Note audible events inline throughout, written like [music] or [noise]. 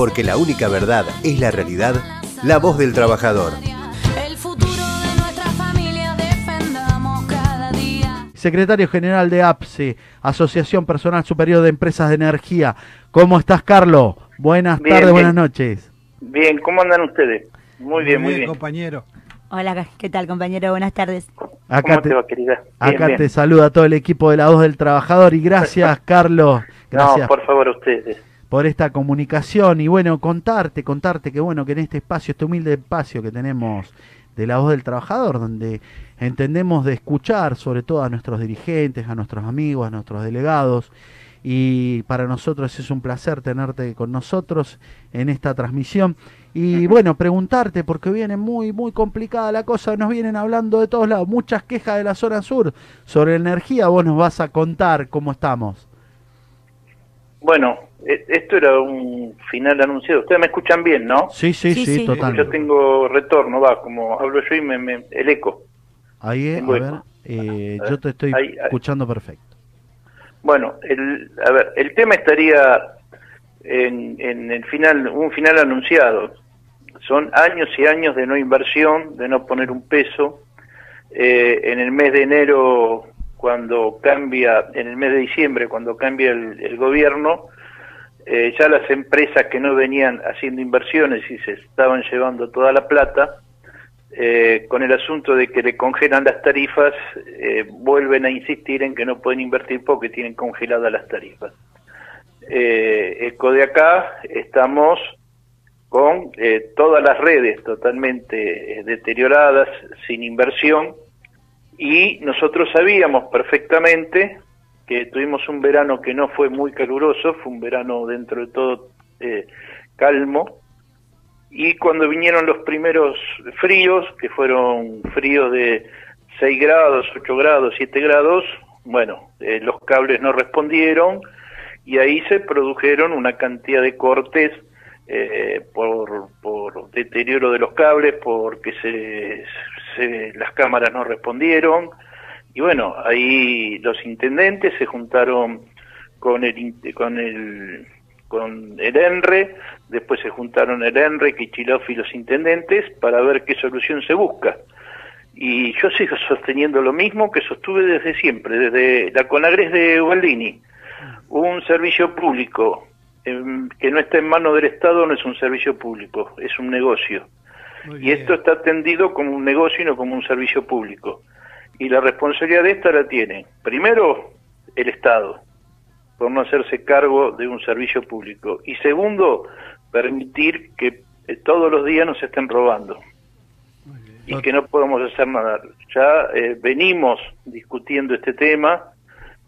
porque la única verdad es la realidad, la voz del trabajador. El futuro de nuestra familia defendamos cada día. Secretario General de APSE, Asociación Personal Superior de Empresas de Energía. ¿Cómo estás, Carlos? Buenas Bien, tardes, bien. buenas noches. Bien, ¿cómo andan ustedes? Muy bien, muy bien. compañero. Hola, ¿qué tal compañero? Buenas tardes. Acá ¿Cómo te te, va, querida? Bien, acá bien. te saluda todo el equipo de la voz del trabajador y gracias, [laughs] Carlos. Gracias No, por favor, ustedes. Por esta comunicación y bueno, contarte, contarte que bueno, que en este espacio, este humilde espacio que tenemos de la voz del trabajador, donde entendemos de escuchar sobre todo a nuestros dirigentes, a nuestros amigos, a nuestros delegados, y para nosotros es un placer tenerte con nosotros en esta transmisión. Y bueno, preguntarte, porque viene muy, muy complicada la cosa, nos vienen hablando de todos lados, muchas quejas de la zona sur sobre energía, vos nos vas a contar cómo estamos. Bueno, e- esto era un final anunciado. Ustedes me escuchan bien, ¿no? Sí, sí, sí, Sí, total. Yo tengo retorno, va, como hablo yo y me, me- el eco. Ahí, eh, a ver, eh, A ver, yo te estoy ahí, ahí. escuchando perfecto. Bueno, el, a ver, el tema estaría en, en el final, un final anunciado. Son años y años de no inversión, de no poner un peso. Eh, en el mes de enero, cuando cambia, en el mes de diciembre, cuando cambia el, gobierno, eh, ya las empresas que no venían haciendo inversiones y se estaban llevando toda la plata, eh, con el asunto de que le congelan las tarifas, eh, vuelven a insistir en que no pueden invertir porque tienen congeladas las tarifas. Eh, de acá estamos con todas las redes totalmente deterioradas, sin inversión, y nosotros sabíamos perfectamente que tuvimos un verano que no fue muy caluroso, fue un verano dentro de todo eh, calmo, y cuando vinieron los primeros fríos, que fueron fríos de 6 grados, 8 grados, 7 grados, bueno, eh, los cables no respondieron y ahí se produjeron una cantidad de cortes eh, por, por deterioro de los cables, porque se, se- las cámaras no respondieron y bueno, ahí los intendentes se juntaron con el con el con el ENRE, después se juntaron el ENRE, Kichilov y los intendentes para ver qué solución se busca. Y yo sigo sosteniendo lo mismo que sostuve desde siempre, desde la Conagres de Ubaldini. Un servicio público em, que no está en manos del Estado no es un servicio público, es un negocio. Y esto está atendido como un negocio y no como un servicio público. Y la responsabilidad de esta la tiene, primero, el Estado, por no hacerse cargo de un servicio público. Y segundo, permitir que eh, todos los días nos estén robando y que no podemos hacer nada. Ya eh, venimos discutiendo este tema.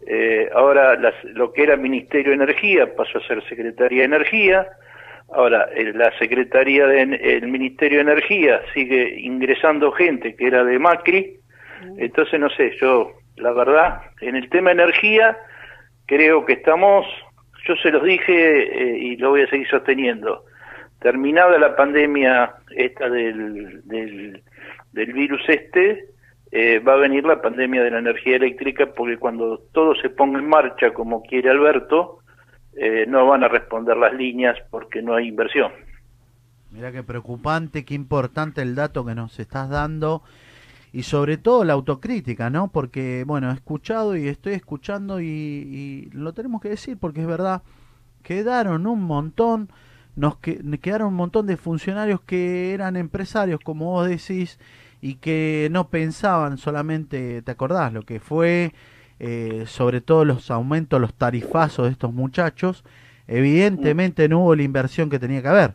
eh, ahora las- lo que era Ministerio de Energía pasó a ser Secretaría de Energía. Ahora eh, la Secretaría del Ministerio de Energía sigue ingresando gente que era de Macri. Entonces no sé, yo la verdad en el tema energía creo que estamos, yo se los dije eh, y lo voy a seguir sosteniendo. Terminada la pandemia esta del, del, del virus este, eh, va a venir la pandemia de la energía eléctrica porque cuando todo se ponga en marcha como quiere Alberto, eh, no van a responder las líneas porque no hay inversión. Mira qué preocupante, qué importante el dato que nos estás dando y sobre todo la autocrítica, ¿no? Porque, bueno, he escuchado y estoy escuchando y, lo tenemos que decir porque es verdad, quedaron un montón, nos que, quedaron un montón de funcionarios que eran empresarios, como vos decís, y que no pensaban solamente, ¿te acordás? Lo que fue, eh, sobre todo los aumentos, los tarifazos de estos muchachos, evidentemente no hubo la inversión que tenía que haber.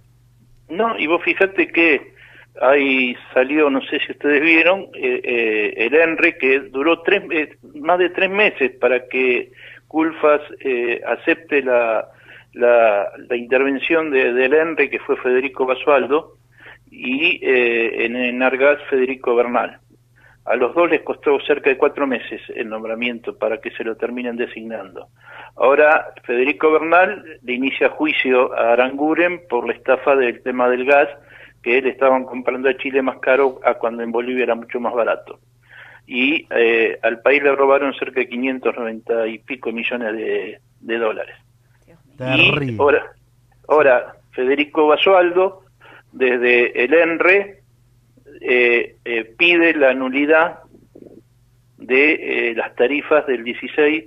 No, y vos fíjate que ahí salió, no sé si ustedes vieron, eh, eh, el ENRE que duró tres, eh, más de tres meses para que Culfas acepte la, la, la intervención de, del ENRE que fue Federico Basualdo y en, en Argas Federico Bernal. A los dos les costó cerca de cuatro meses el nombramiento para que se lo terminen designando. Ahora Federico Bernal le inicia juicio a Aranguren por la estafa del tema del gas, que le estaban comprando a Chile más caro a cuando en Bolivia era mucho más barato. Y eh, al país le robaron cerca de 590 y pico millones de, de dólares. Y Terrible. ahora, ahora Federico Basualdo, desde el ENRE, eh, eh, pide la nulidad de eh, las tarifas del 16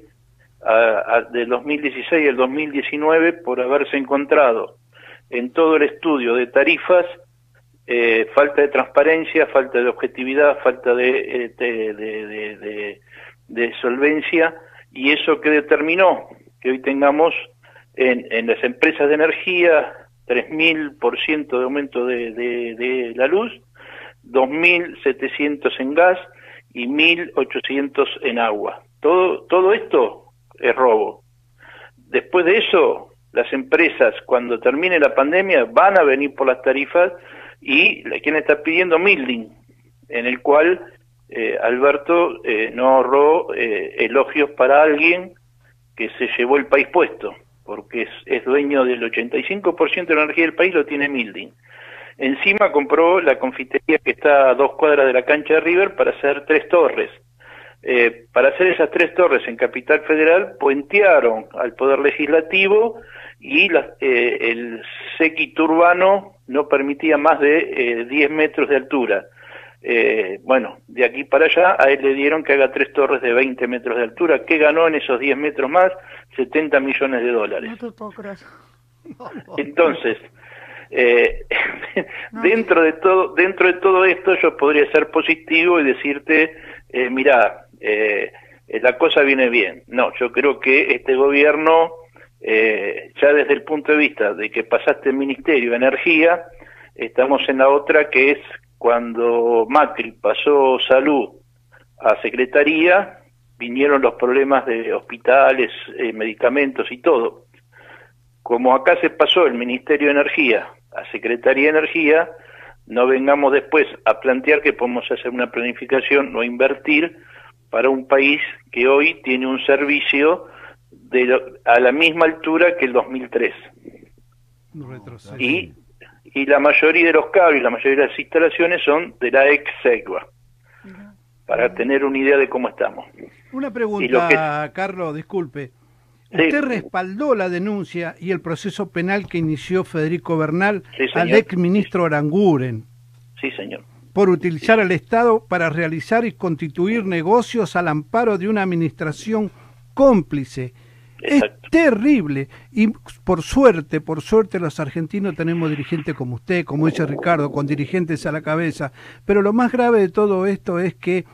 a- del 2016 al 2019 por haberse encontrado en todo el estudio de tarifas eh, falta de transparencia, falta de objetividad, falta de, de, de- de- solvencia y eso que determinó que hoy tengamos en, en las empresas de energía 3.000% de aumento de la luz, 2.700 en gas y 1.800 en agua. Todo, todo esto es robo. Después de eso, las empresas, cuando termine la pandemia, van a venir por las tarifas y quien está pidiendo milding, en el cual eh, Alberto eh, no ahorró eh, elogios para alguien que se llevó el país puesto, porque es, es dueño del 85% de la energía del país, lo tiene Milding. Encima compró la confitería que está a dos cuadras de la cancha de River para hacer tres torres. Eh, para hacer esas tres torres en Capital Federal, puentearon al Poder Legislativo y la- eh, el séquito urbano no permitía más de eh, 10 metros de altura. Eh, bueno, de aquí para allá a él le dieron que haga tres torres de 20 metros de altura. ¿Qué ganó en esos 10 metros más? 70 millones de dólares. No te puedo creer. Entonces, eh, [laughs] dentro de todo, dentro de todo esto, yo podría ser positivo y decirte, eh, mira, eh, la cosa viene bien. No, yo creo que este gobierno, eh, ya desde el punto de vista de que pasaste el Ministerio de Energía, estamos en la otra que es cuando Macri pasó salud a Secretaría, vinieron los problemas de hospitales, eh, medicamentos y todo como acá se pasó el Ministerio de Energía a Secretaría de Energía, no vengamos después a plantear que podemos hacer una planificación o invertir para un país que hoy tiene un servicio de lo- a la misma altura que el 2003. Un retroceso. Y, y la mayoría de los cables, la mayoría de las instalaciones son de la ex SEGUA, para tener una idea de cómo estamos. Una pregunta, Carlos, disculpe. Sí. Usted respaldó la denuncia y el proceso penal que inició Federico Bernal Sí, al ex ministro Aranguren Sí, señor. por utilizar al Estado para realizar y constituir negocios al amparo de una administración cómplice. Exacto. Es terrible y por suerte, por suerte los argentinos tenemos dirigentes como usted, como dice Ricardo, con dirigentes a la cabeza, pero lo más grave de todo esto es que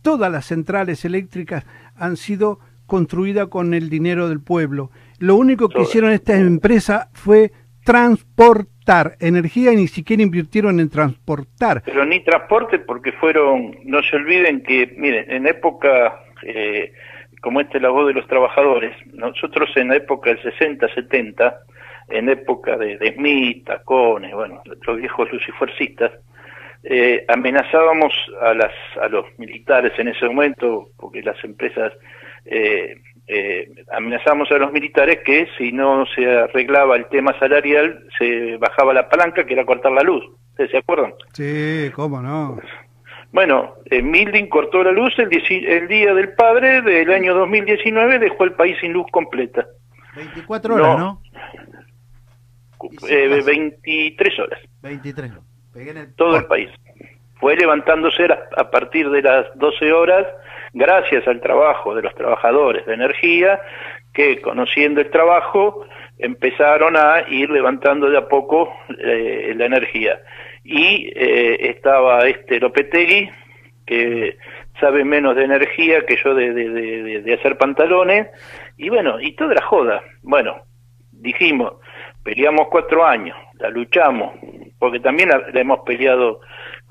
todas las centrales eléctricas han sido construidas con el dinero del pueblo. Lo único que hicieron estas empresas fue transportar energía y ni siquiera invirtieron en transportar. Pero ni transporte porque fueron, no se olviden que, miren, en época, eh, como esta es la voz de los trabajadores, nosotros en la época del 60, 70, en época de, de Smith, Tacones, bueno, los viejos lucifercistas, eh, amenazábamos a, las, a los militares en ese momento, porque las empresas eh, eh, amenazamos a los militares que si no se arreglaba el tema salarial, se bajaba la palanca, que era cortar la luz. ¿Ustedes se acuerdan? Sí, cómo no. Bueno, eh, Milding cortó la luz el, dieci- el día del padre del año 2019, dejó el país sin luz completa. 24 horas, No. Eh, pasa. 23 horas, 23. Pegué en el todo el país. Fue levantándose a, a partir de las 12 horas, gracias al trabajo de los trabajadores de energía, que conociendo el trabajo empezaron a ir levantando de a poco eh, la energía. Y eh, estaba este Lopetegui, que sabe menos de energía que yo de, de- de- hacer pantalones, y bueno, y toda la joda. Bueno, dijimos, peleamos cuatro años, la luchamos, porque también la, la hemos peleado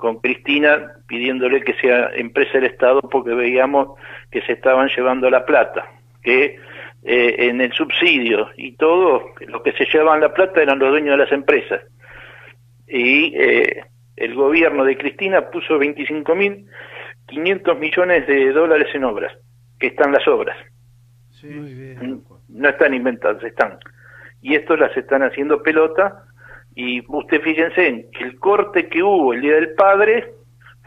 con Cristina pidiéndole que sea empresa del Estado porque veíamos que se estaban llevando la plata, que eh, en el subsidio y todo, los que se llevaban la plata eran los dueños de las empresas. Y eh, el gobierno de Cristina puso 25.500 millones de dólares en obras, que están las obras. Sí. Muy bien. No están inventadas, están. Y estos las están haciendo pelota. Y usted fíjense en que el corte que hubo el Día del Padre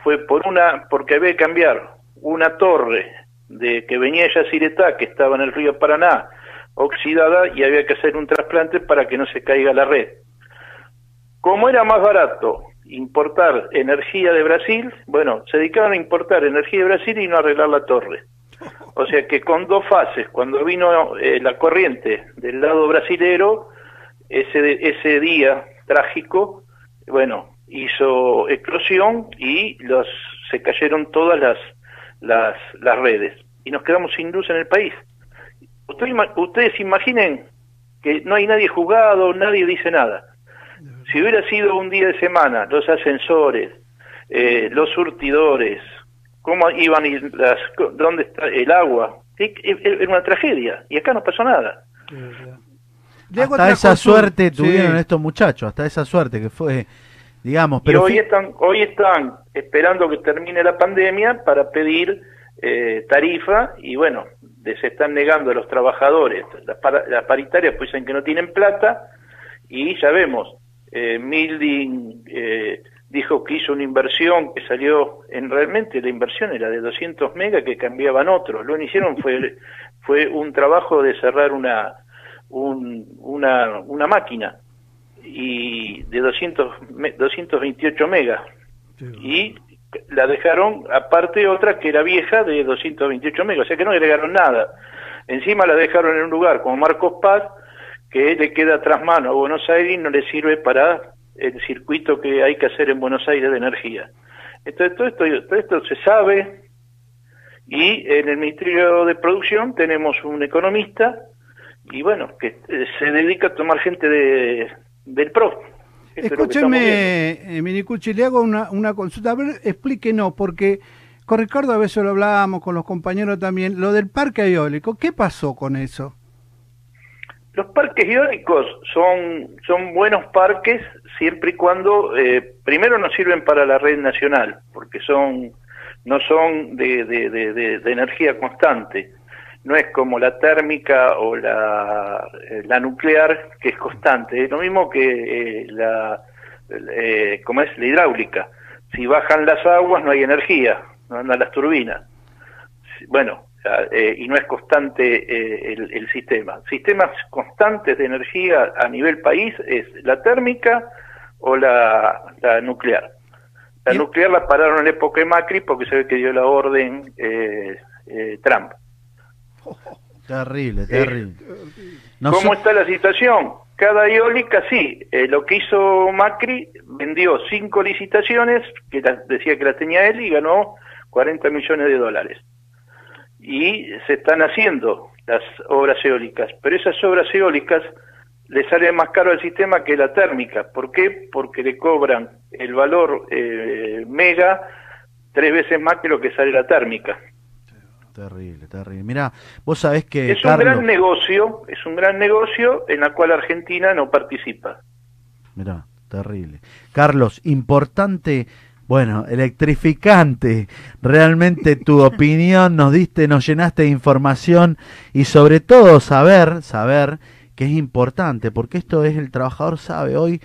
fue por una, porque había que cambiar una torre de que venía de Yacyretá, que estaba en el río Paraná, oxidada, y había que hacer un trasplante para que no se caiga la red. Como era más barato importar energía de Brasil, bueno, se dedicaron a importar energía de Brasil y no arreglar la torre. O sea que con dos fases, cuando vino eh, la corriente del lado brasilero, ese, ese día trágico, bueno, hizo explosión y los, se cayeron todas las, las, las redes y nos quedamos sin luz en el país. Ustedes, ima- ustedes imaginen que no hay nadie juzgado, nadie dice nada. Si hubiera sido un día de semana, los ascensores, eh, los surtidores, cómo iban y las, dónde está el agua, era una tragedia y acá no pasó nada. Hasta esa suerte Sí. tuvieron estos muchachos, hasta esa suerte que fue, digamos, y pero hoy están, hoy están esperando que termine la pandemia para pedir eh, tarifa y bueno, les están negando a los trabajadores. Las, para- las paritarias pues dicen que no tienen plata y ya vemos, eh, Milding eh, dijo que hizo una inversión que salió, en realmente la inversión era de 200 megas que cambiaban otros. Lo que hicieron fue, fue un trabajo de cerrar una, un- una, una máquina y de 200, me- 228 megas y la dejaron aparte otra que era vieja de 228 megas, o sea que no agregaron nada. Encima la dejaron en un lugar como Marcos Paz que le queda tras mano a Buenos Aires y no le sirve para el circuito que hay que hacer en Buenos Aires de energía. Entonces todo esto, todo esto se sabe y en el Ministerio de Producción tenemos un economista y bueno, que eh, se dedica a tomar gente de, del PRO. Eso es. Escúcheme, eh, Minicucci, le hago una, una consulta. A ver, explíquenos, porque con Ricardo a veces lo hablábamos, con los compañeros también, lo del parque eólico, ¿qué pasó con eso? Los parques eólicos son, son buenos parques siempre y cuando, eh, primero nos sirven para la red nacional, porque son no son de, de- de energía constante. No es como la térmica o la, eh, la nuclear, que es constante. Es lo mismo que eh, la, eh, como es la hidráulica. Si bajan las aguas no hay energía, no andan las turbinas. Bueno, eh, y no es constante eh, el, el sistema. Sistemas constantes de energía a nivel país es la térmica o la, la nuclear. La nuclear la pararon en la época de Macri porque se ve que dio la orden Trump. [laughs] terrible, terrible. No ¿Cómo está la situación? Cada eólica, sí. Eh, lo que hizo Macri, vendió cinco licitaciones, que decía que las tenía él, y ganó 40 millones de dólares. Y se están haciendo las obras eólicas, pero esas obras eólicas le salen más caro al sistema que la térmica. ¿Por qué? Porque le cobran el valor eh, mega tres veces más que lo que sale la térmica. Terrible, terrible. Mira, vos sabés que es un Carlos, gran negocio, es un gran negocio en la cual Argentina no participa. Mirá, terrible. Carlos, importante, bueno, electrificante. Realmente tu [laughs] opinión nos diste, nos llenaste de información y sobre todo saber, saber que es importante, porque esto es el trabajador sabe hoy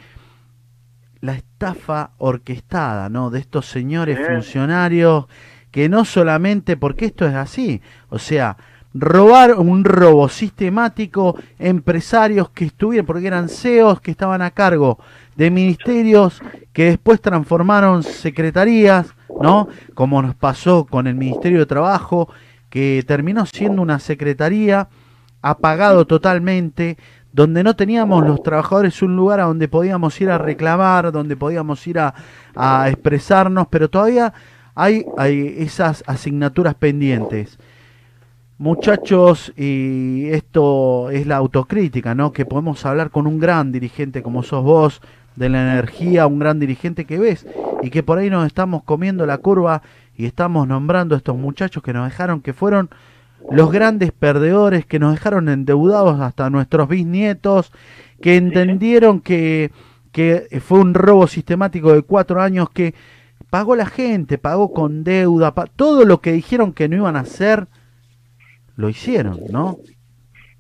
la estafa orquestada, ¿no? De estos señores funcionarios que no solamente, porque esto es así, o sea, robar un robo sistemático, empresarios que estuvieron, porque eran CEOs que estaban a cargo de ministerios que después transformaron secretarías, ¿no? Como nos pasó con el Ministerio de Trabajo, que terminó siendo una secretaría apagado totalmente, donde no teníamos los trabajadores un lugar a donde podíamos ir a reclamar, donde podíamos ir a, a expresarnos, pero todavía hay, hay esas asignaturas pendientes. Muchachos, y esto es la autocrítica, ¿no? Que podemos hablar con un gran dirigente como sos vos, de la energía, un gran dirigente que ves, y que por ahí nos estamos comiendo la curva y estamos nombrando a estos muchachos que nos dejaron, que fueron los grandes perdedores, que nos dejaron endeudados hasta nuestros bisnietos, que entendieron que, que fue un robo sistemático de cuatro años que pagó la gente, pagó con deuda, pa- todo lo que dijeron que no iban a hacer, lo hicieron, ¿no?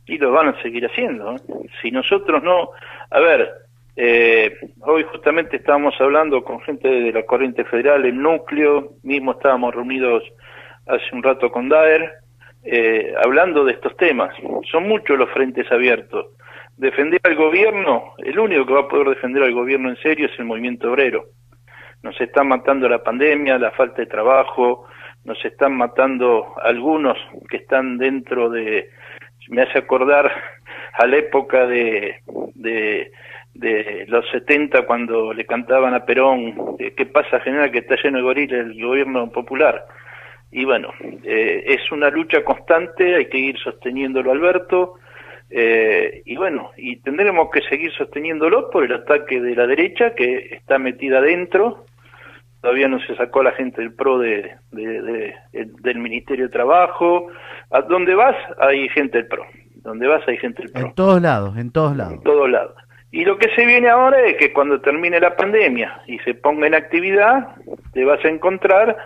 y lo van a seguir haciendo. ¿eh? Si nosotros no, a ver, eh, hoy justamente estábamos hablando con gente de la corriente federal, el núcleo, mismo estábamos reunidos hace un rato con Daer, eh, hablando de estos temas. Son muchos los frentes abiertos. defender al gobierno, el único que va a poder defender al gobierno en serio es el movimiento obrero. Nos están matando la pandemia, la falta de trabajo, nos están matando algunos que están dentro de, me hace acordar a la época de, de, de los 70 cuando le cantaban a Perón, ¿qué pasa general que está lleno de gorilas el gobierno popular? Y bueno, eh, es una lucha constante, hay que ir sosteniéndolo Alberto, eh, y bueno, y tendremos que seguir sosteniéndolo por el ataque de la derecha que está metida adentro, todavía no se sacó la gente del PRO de, de- de- del Ministerio de Trabajo, a donde vas hay gente del PRO, donde vas hay gente del PRO En todos lados, en todos lados. en todos lados. Y lo que se viene ahora es que cuando termine la pandemia y se ponga en actividad, te vas a encontrar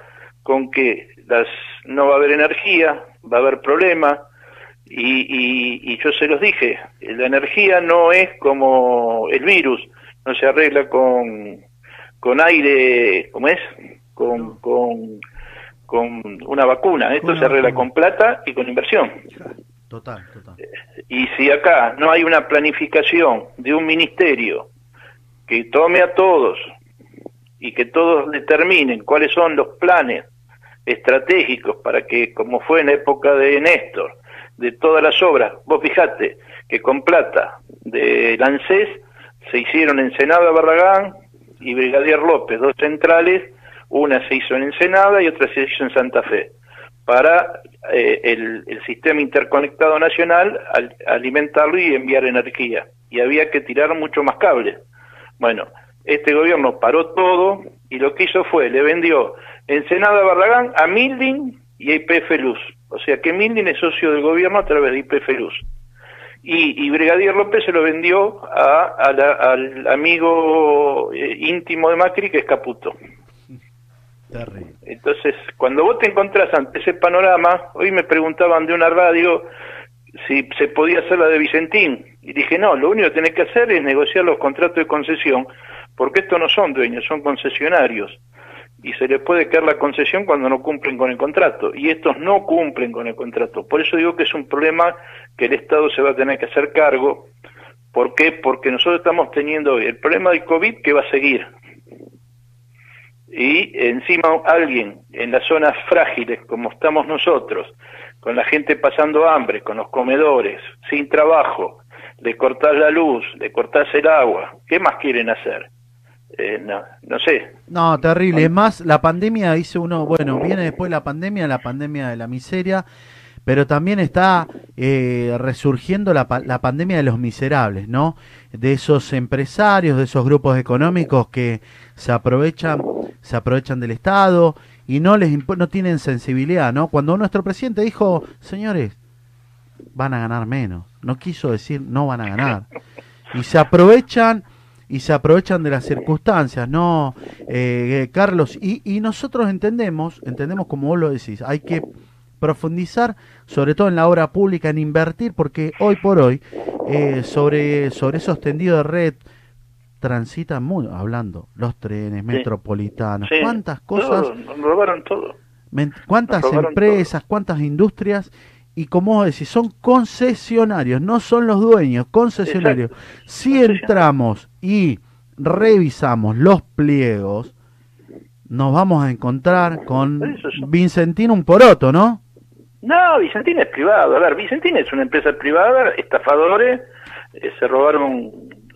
con que las no va a haber energía, va a haber problemas, y, y, y yo se los dije, la energía no es como el virus, no se arregla con, con aire, ¿cómo es? Con, con, con una vacuna, esto una se arregla vacuna. con plata y con inversión. Total, total. Y si acá no hay una planificación de un ministerio que tome a todos y que todos determinen cuáles son los planes estratégicos para que, como fue en la época de Néstor, de todas las obras, vos fijate que con plata de Lancés se hicieron Ensenada Barragán y Brigadier López, dos centrales, una se hizo en Ensenada y otra se hizo en Santa Fe para eh, el, sistema interconectado nacional al- alimentarlo y enviar energía. Y había que tirar mucho más cables. Bueno, este gobierno paró todo y lo que hizo fue, le vendió Ensenada Barragán a Milding y a IPF Luz. O sea que Milding es socio del gobierno a través de IPF Luz. Y, y Brigadier López se lo vendió a, a la- al amigo eh, íntimo de Macri, que es Caputo. Terrible. Entonces, cuando vos te encontrás ante ese panorama, hoy me preguntaban de una radio si se podía hacer la de Vicentín. Y dije, no, lo único que tenés que hacer es negociar los contratos de concesión, porque estos no son dueños, son concesionarios. Y se les puede caer la concesión cuando no cumplen con el contrato. Y estos no cumplen con el contrato. Por eso digo que es un problema que el Estado se va a tener que hacer cargo. ¿Por qué? Porque nosotros estamos teniendo el problema del COVID que va a seguir y encima alguien en las zonas frágiles como estamos nosotros, con la gente pasando hambre, con los comedores, sin trabajo, le cortás la luz, le cortás el agua, ¿qué más quieren hacer? Eh, no, no sé, No, terrible. Es más, la pandemia dice uno, bueno, viene después la pandemia, la pandemia de la miseria, pero también está eh, resurgiendo la, la pandemia de los miserables, ¿no? De esos empresarios, de esos grupos económicos que se aprovechan, se aprovechan del Estado y no les no tienen sensibilidad, ¿no? Cuando nuestro presidente dijo, señores, van a ganar menos, no quiso decir no van a ganar y se aprovechan y se aprovechan de las circunstancias, ¿no, eh, Carlos? Y, y nosotros entendemos, entendemos como vos lo decís, hay que profundizar, sobre todo en la obra pública, en invertir, porque hoy por hoy, eh, sobre, sobre esos tendidos de red, transitan muy, hablando, los trenes, metropolitanos, sí, cuántas cosas, todo, nos robaron todo. cuántas empresas, cuántas industrias, y como vos decís, son concesionarios, no son los dueños, concesionarios. Exacto. Si entramos y revisamos los pliegos, nos vamos a encontrar con es- Vicentín un poroto, ¿no? No, Vicentín es privado. A ver, Vicentín es una empresa privada, estafadores, eh, se robaron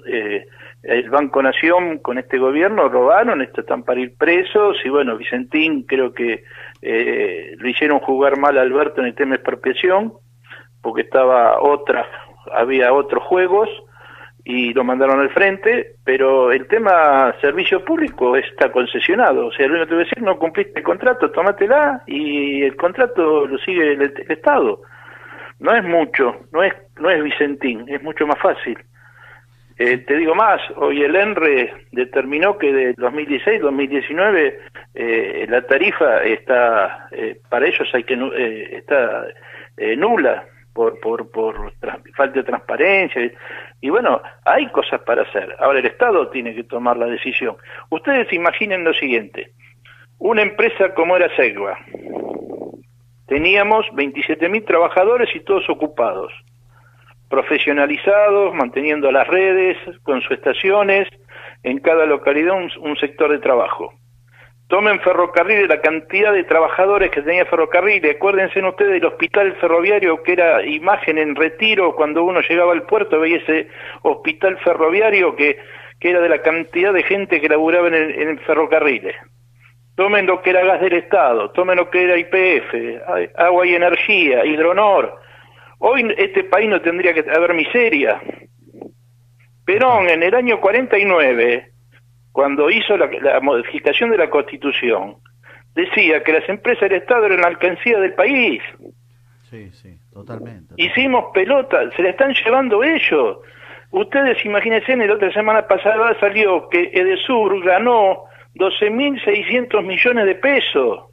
eh, el Banco Nación con este gobierno, robaron, estos están para ir presos y bueno, Vicentín creo que eh, lo hicieron jugar mal a Alberto en el tema de expropiación porque estaba otra, había otros juegos y lo mandaron al frente, pero el tema servicio público está concesionado, o sea, lo único que te voy a decir, no cumpliste el contrato, tómatela y el contrato lo sigue el, el Estado. No es mucho, no es no es Vicentín, es mucho más fácil. Eh, te digo más, hoy el ENRE determinó que de 2016-2019 eh, la tarifa está, eh, para ellos hay que eh, está eh, nula por, por, falta de transparencia. Y, bueno, hay cosas para hacer. Ahora el Estado tiene que tomar la decisión. Ustedes imaginen lo siguiente, una empresa como era Segua, teníamos 27.000 trabajadores y todos ocupados. Profesionalizados, manteniendo las redes, con sus estaciones, en cada localidad un, sector de trabajo. Tomen ferrocarril la cantidad de trabajadores que tenía ferrocarril. Acuérdense ustedes del hospital ferroviario que era imagen en retiro cuando uno llegaba al puerto, veía ese hospital ferroviario que, que era de la cantidad de gente que laburaba en, el, en ferrocarriles. Tomen lo que era gas del Estado, tomen lo que era IPF, agua y energía, hidronor. Hoy este país no tendría que haber miseria. Perón en el año 49 cuando hizo la, la modificación de la Constitución, decía que las empresas del Estado eran la alcancía del país. Sí, sí, totalmente. Hicimos pelota, se la están llevando ellos. Ustedes imagínense, en la otra semana pasada salió que Edesur ganó 12.600 millones de pesos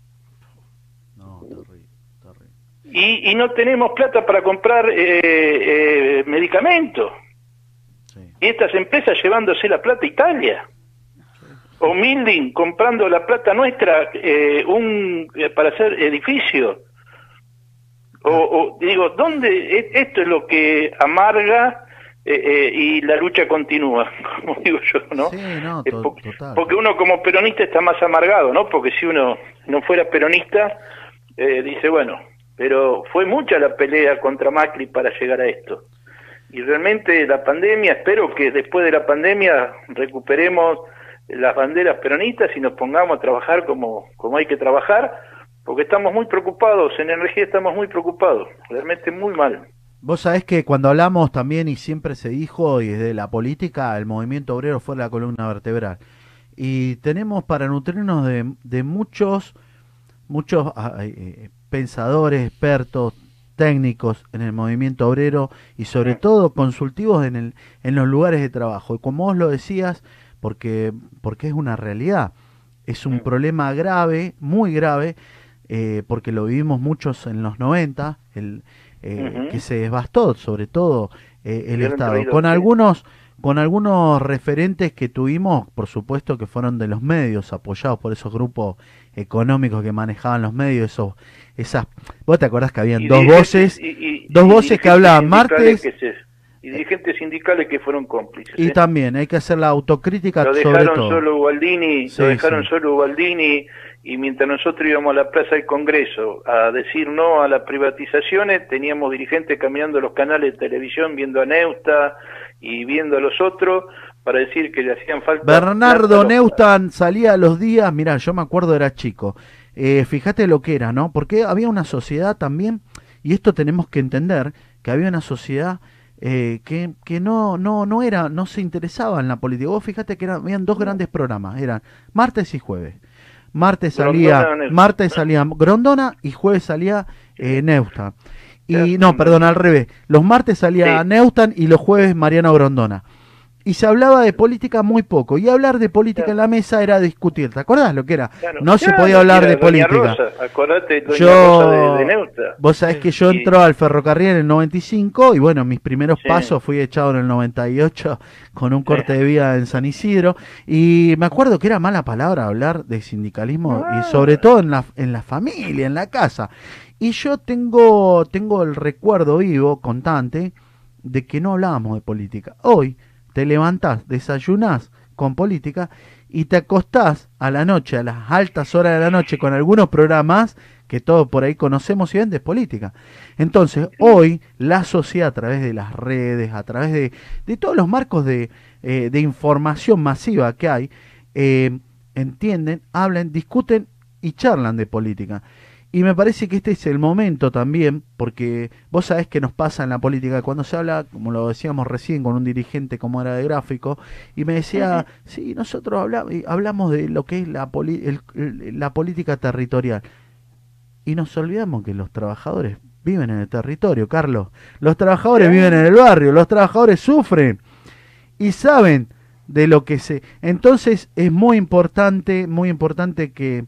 No, terrible, terrible. Y, y no tenemos plata para comprar eh, eh, medicamentos. Sí. Y estas empresas llevándose la plata a Italia. O Milding comprando la plata nuestra eh, un eh, para hacer edificio. O, o, digo, ¿dónde e- esto es lo que amarga eh, eh, y la lucha continúa? [laughs] Como digo yo, ¿no? Sí, no, Eh, to- po- total. Porque uno como peronista está más amargado, ¿no? Porque si uno no fuera peronista, eh, dice, bueno, pero fue mucha la pelea contra Macri para llegar a esto. Y realmente la pandemia, espero que después de la pandemia recuperemos las banderas peronistas y nos pongamos a trabajar como, como hay que trabajar, porque estamos muy preocupados, en energía estamos muy preocupados, realmente muy mal. Vos sabés que cuando hablamos también, y siempre se dijo, y desde la política, el movimiento obrero fue la columna vertebral. Y tenemos para nutrirnos de, de muchos, muchos ah, eh, pensadores, expertos, técnicos en el movimiento obrero y sobre todo consultivos en, el, en los lugares de trabajo. Y como vos lo decías, porque, porque es una realidad, es un problema grave, muy grave, eh, porque lo vivimos muchos en los 90, el, eh, que se devastó sobre todo eh, el Estado, con algunos con algunos referentes que tuvimos, por supuesto que fueron de los medios, apoyados por esos grupos económicos que manejaban los medios, esos, esas, vos te acordás que habían Y dos voces, y- y- dos voces que hablaban martes que se- y dirigentes sindicales que fueron cómplices. y ¿eh? también hay que hacer la autocrítica lo sobre dejaron todo. solo Ubaldini, Sí, lo dejaron sí. solo Ubaldini y mientras nosotros íbamos a la Plaza del Congreso a decir no a las privatizaciones, teníamos dirigentes caminando los canales de televisión viendo a Neusta y viendo a los otros para decir que le hacían falta Bernardo Neustan salía a los días, mira, yo me acuerdo era chico. Eh, fíjate lo que era, ¿no? Porque había una sociedad también, y esto tenemos que entender, que había una sociedad eh, que, que no, no, no era, no se interesaba en la política. Vos fíjate que eran, habían dos grandes programas, eran martes y jueves. Martes salía, Grondona, martes salía Grondona y jueves salía eh. Y no, perdón, al revés. Los martes salía Sí. Neustan y los jueves Mariano Grondona. Y se hablaba de política muy poco. Y hablar de política Claro. en la mesa era discutir. ¿Te acordás lo que era? Claro. No se podía hablar de Doña política. Rosa, acordate, Doña Yo, Rosa de, de Neusta. vos sabés que yo Sí. entró al ferrocarril en el 95 y bueno, mis primeros Sí. pasos fui echado en el 98 con un corte de vida en San Isidro y me acuerdo que era mala palabra hablar de sindicalismo Ah. y sobre todo en la, en la familia, en la casa. Y yo tengo, tengo el recuerdo vivo, constante, de que no hablábamos de política. Hoy te levantás, desayunás con política y te acostás a la noche, a las altas horas de la noche, con algunos programas que todos por ahí conocemos y ven de política. Entonces, hoy la sociedad a través de las redes, a través de, de todos los marcos de, eh, de información masiva que hay, eh, entienden, hablan, discuten y charlan de política. Y me parece que este es el momento también, porque vos sabés que nos pasa en la política, cuando se habla, como lo decíamos recién, con un dirigente como era de gráfico, y me decía, sí, nosotros hablamos de lo que es la, poli- el- el- la política territorial. Y nos olvidamos que los trabajadores viven en el territorio, Carlos. Los trabajadores viven en el barrio, los trabajadores sufren y saben de lo que se... Entonces es muy importante, muy importante que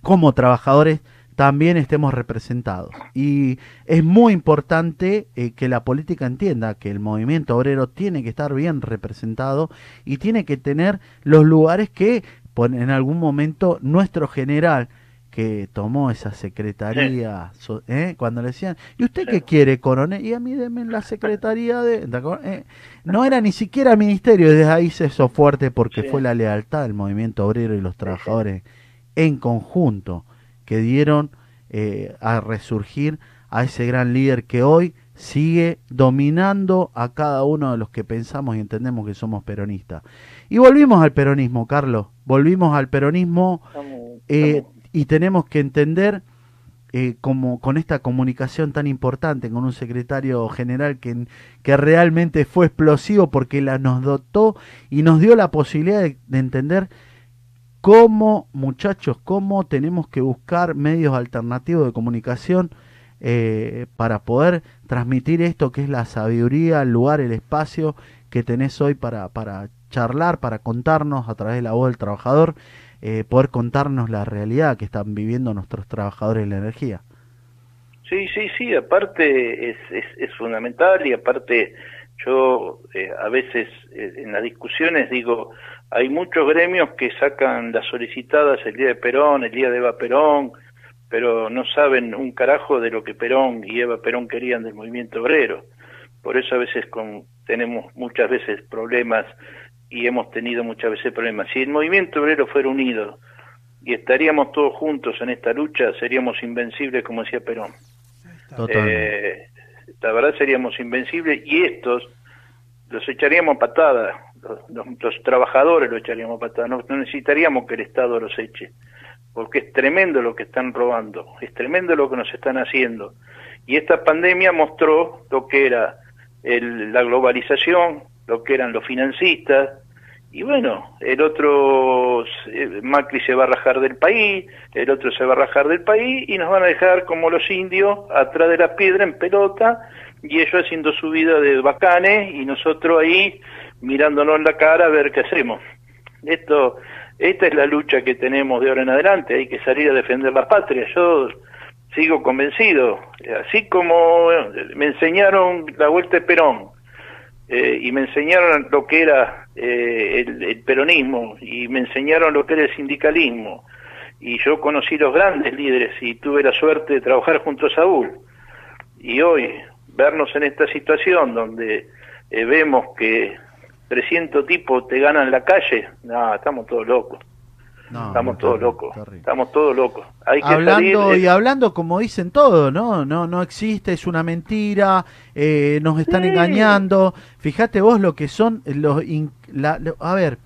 como trabajadores también estemos representados. Y es muy importante eh, que la política entienda que el movimiento obrero tiene que estar bien representado y tiene que tener los lugares que en algún momento nuestro general, que tomó esa secretaría, ¿eh? cuando le decían, ¿y usted qué quiere, coronel? Y a mí denme la secretaría de... Eh, no era ni siquiera ministerio, desde ahí se hizo fuerte porque Sí. fue la lealtad del movimiento obrero y los trabajadores en conjunto que dieron eh, a resurgir a ese gran líder que hoy sigue dominando a cada uno de los que pensamos y entendemos que somos peronistas. Y volvimos al peronismo, Carlos, volvimos al peronismo eh, y tenemos que entender eh, como con esta comunicación tan importante con un secretario general que, que realmente fue explosivo porque la nos dotó y nos dio la posibilidad de, de entender cómo, muchachos, cómo tenemos que buscar medios alternativos de comunicación eh, para poder transmitir esto que es la sabiduría, el lugar, el espacio que tenés hoy para, para charlar, para contarnos a través de la voz del trabajador, eh, poder contarnos la realidad que están viviendo nuestros trabajadores de la energía. Sí, sí, sí, aparte es, es, fundamental y aparte yo eh, a veces en las discusiones digo, hay muchos gremios que sacan las solicitadas el día de Perón, el día de Eva Perón, pero no saben un carajo de lo que Perón y Eva Perón querían del movimiento obrero. Por eso a veces con, tenemos muchas veces problemas y hemos tenido muchas veces problemas. Si el movimiento obrero fuera unido y estaríamos todos juntos en esta lucha, seríamos invencibles, como decía Perón. Eh, la verdad seríamos invencibles y estos los echaríamos a patada, los, los- los trabajadores los echaríamos a patada, no, no necesitaríamos que el Estado los eche, porque es tremendo lo que están robando, es tremendo lo que nos están haciendo. Y esta pandemia mostró lo que era el- la globalización, lo que eran los financistas, y bueno, el otro, eh, Macri se va a rajar del país, el otro se va a rajar del país y nos van a dejar como los indios atrás de la piedra en pelota y ellos haciendo su vida de bacanes y nosotros ahí mirándonos en la cara a ver qué hacemos. Esto, esta es la lucha que tenemos de ahora en adelante, hay que salir a defender la patria. Yo sigo convencido, así como me enseñaron la vuelta de Perón, eh, y me enseñaron lo que era eh, el, el peronismo y me enseñaron lo que era el sindicalismo y yo conocí los grandes líderes y tuve la suerte de trabajar junto a Saúl y hoy vernos en esta situación donde eh, vemos que 300 tipos te ganan la calle, no, estamos todos locos, No, estamos no, todos locos, terrible. estamos todos locos. Hay que hablando salir, y hablando como dicen todo, ¿no? No, no existe, es una mentira, eh, nos están Sí. engañando. Fíjate vos lo que son los, in- la- lo- a ver,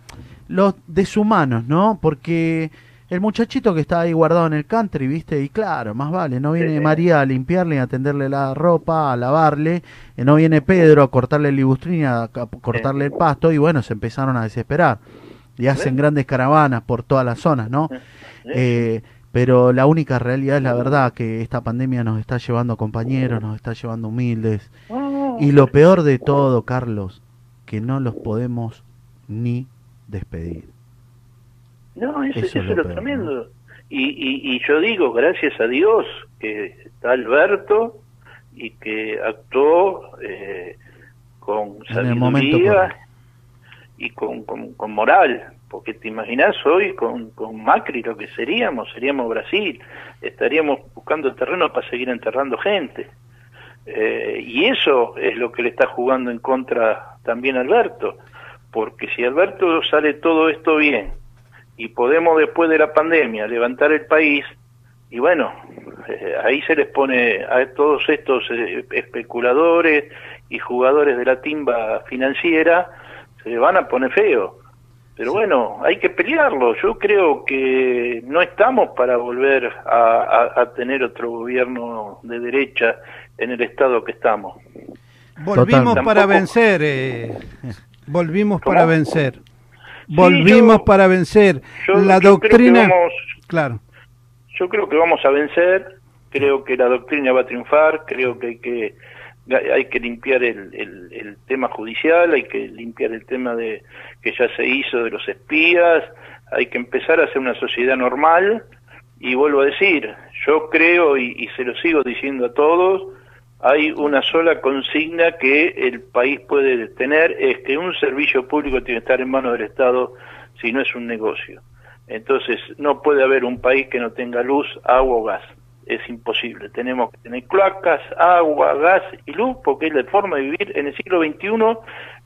los deshumanos, ¿no? Porque el muchachito que está ahí guardado en el country, ¿viste? Y claro, más vale, no viene Sí. María a limpiarle, a tenderle la ropa, a lavarle, eh, no viene Pedro a cortarle el libustrín, a, a cortarle el pasto, y bueno, se empezaron a desesperar. Y hacen grandes caravanas por todas las zonas, ¿no? Eh, pero la única realidad es la verdad que esta pandemia nos está llevando compañeros, nos está llevando humildes. Y lo peor de todo, Carlos, que no los podemos ni despedir. No, eso, Eso eso es lo tremendo. Y, y, y yo digo, gracias a Dios, que está Alberto y que actuó eh, con sabiduría y con, con, con moral. Porque te imaginas hoy con, con Macri lo que seríamos, seríamos Brasil, estaríamos buscando terreno para seguir enterrando gente. Eh, y eso es lo que le está jugando en contra también a Alberto, porque si Alberto sale todo esto bien y podemos después de la pandemia levantar el país, y bueno, eh, ahí se les pone a todos estos eh, especuladores y jugadores de la timba financiera, se van a poner feo. Pero bueno, hay que pelearlo. Yo creo que no estamos para volver a, a- a tener otro gobierno de derecha en el estado que estamos. Volvimos Total. para Tampoco- vencer. eh, volvimos ¿Cómo? para vencer. Volvimos yo- para vencer. Yo, la yo creo que doctrina. vamos- Claro. Yo creo que vamos a vencer, creo que la doctrina va a triunfar, creo que hay que hay que limpiar el, el, el tema judicial, hay que limpiar el tema de que ya se hizo de los espías, hay que empezar a hacer una sociedad normal y vuelvo a decir, yo creo y, y se lo sigo diciendo a todos, hay una sola consigna que el país puede tener, es que un servicio público tiene que estar en manos del Estado si no es un negocio. Entonces, no puede haber un país que no tenga luz, agua o gas. Es imposible. Tenemos que tener cloacas, agua, gas y luz, porque es la forma de vivir. En el siglo XXI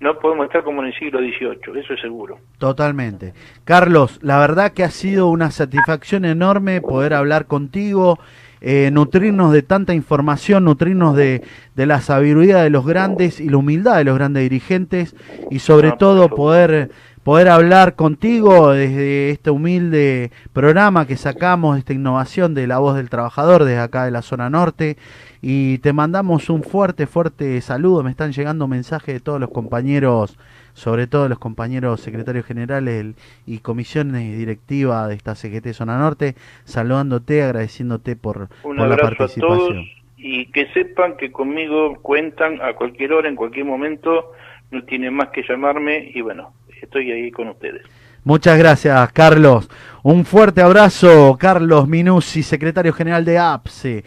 no podemos estar como en el siglo XVIII, eso es seguro. Totalmente. Carlos, la verdad que ha sido una satisfacción enorme poder hablar contigo, eh, nutrirnos de tanta información, nutrirnos de, de la sabiduría de los grandes y la humildad de los grandes dirigentes y sobre No, todo poder poder hablar contigo desde este humilde programa que sacamos, esta innovación de la voz del trabajador desde acá de la zona norte. Y te mandamos un fuerte, fuerte saludo. Me están llegando mensajes de todos los compañeros, sobre todo los compañeros secretarios generales y comisiones directivas de esta CGT Zona Norte, saludándote, agradeciéndote por, Un por la abrazo a participación. todos y que sepan que conmigo cuentan a cualquier hora, en cualquier momento, no tienen más que llamarme y bueno, estoy ahí con ustedes. Muchas gracias, Carlos. Un fuerte abrazo, Carlos Minuzzi, secretario general de APSE.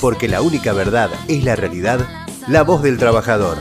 Porque la única verdad es la realidad, la voz del trabajador.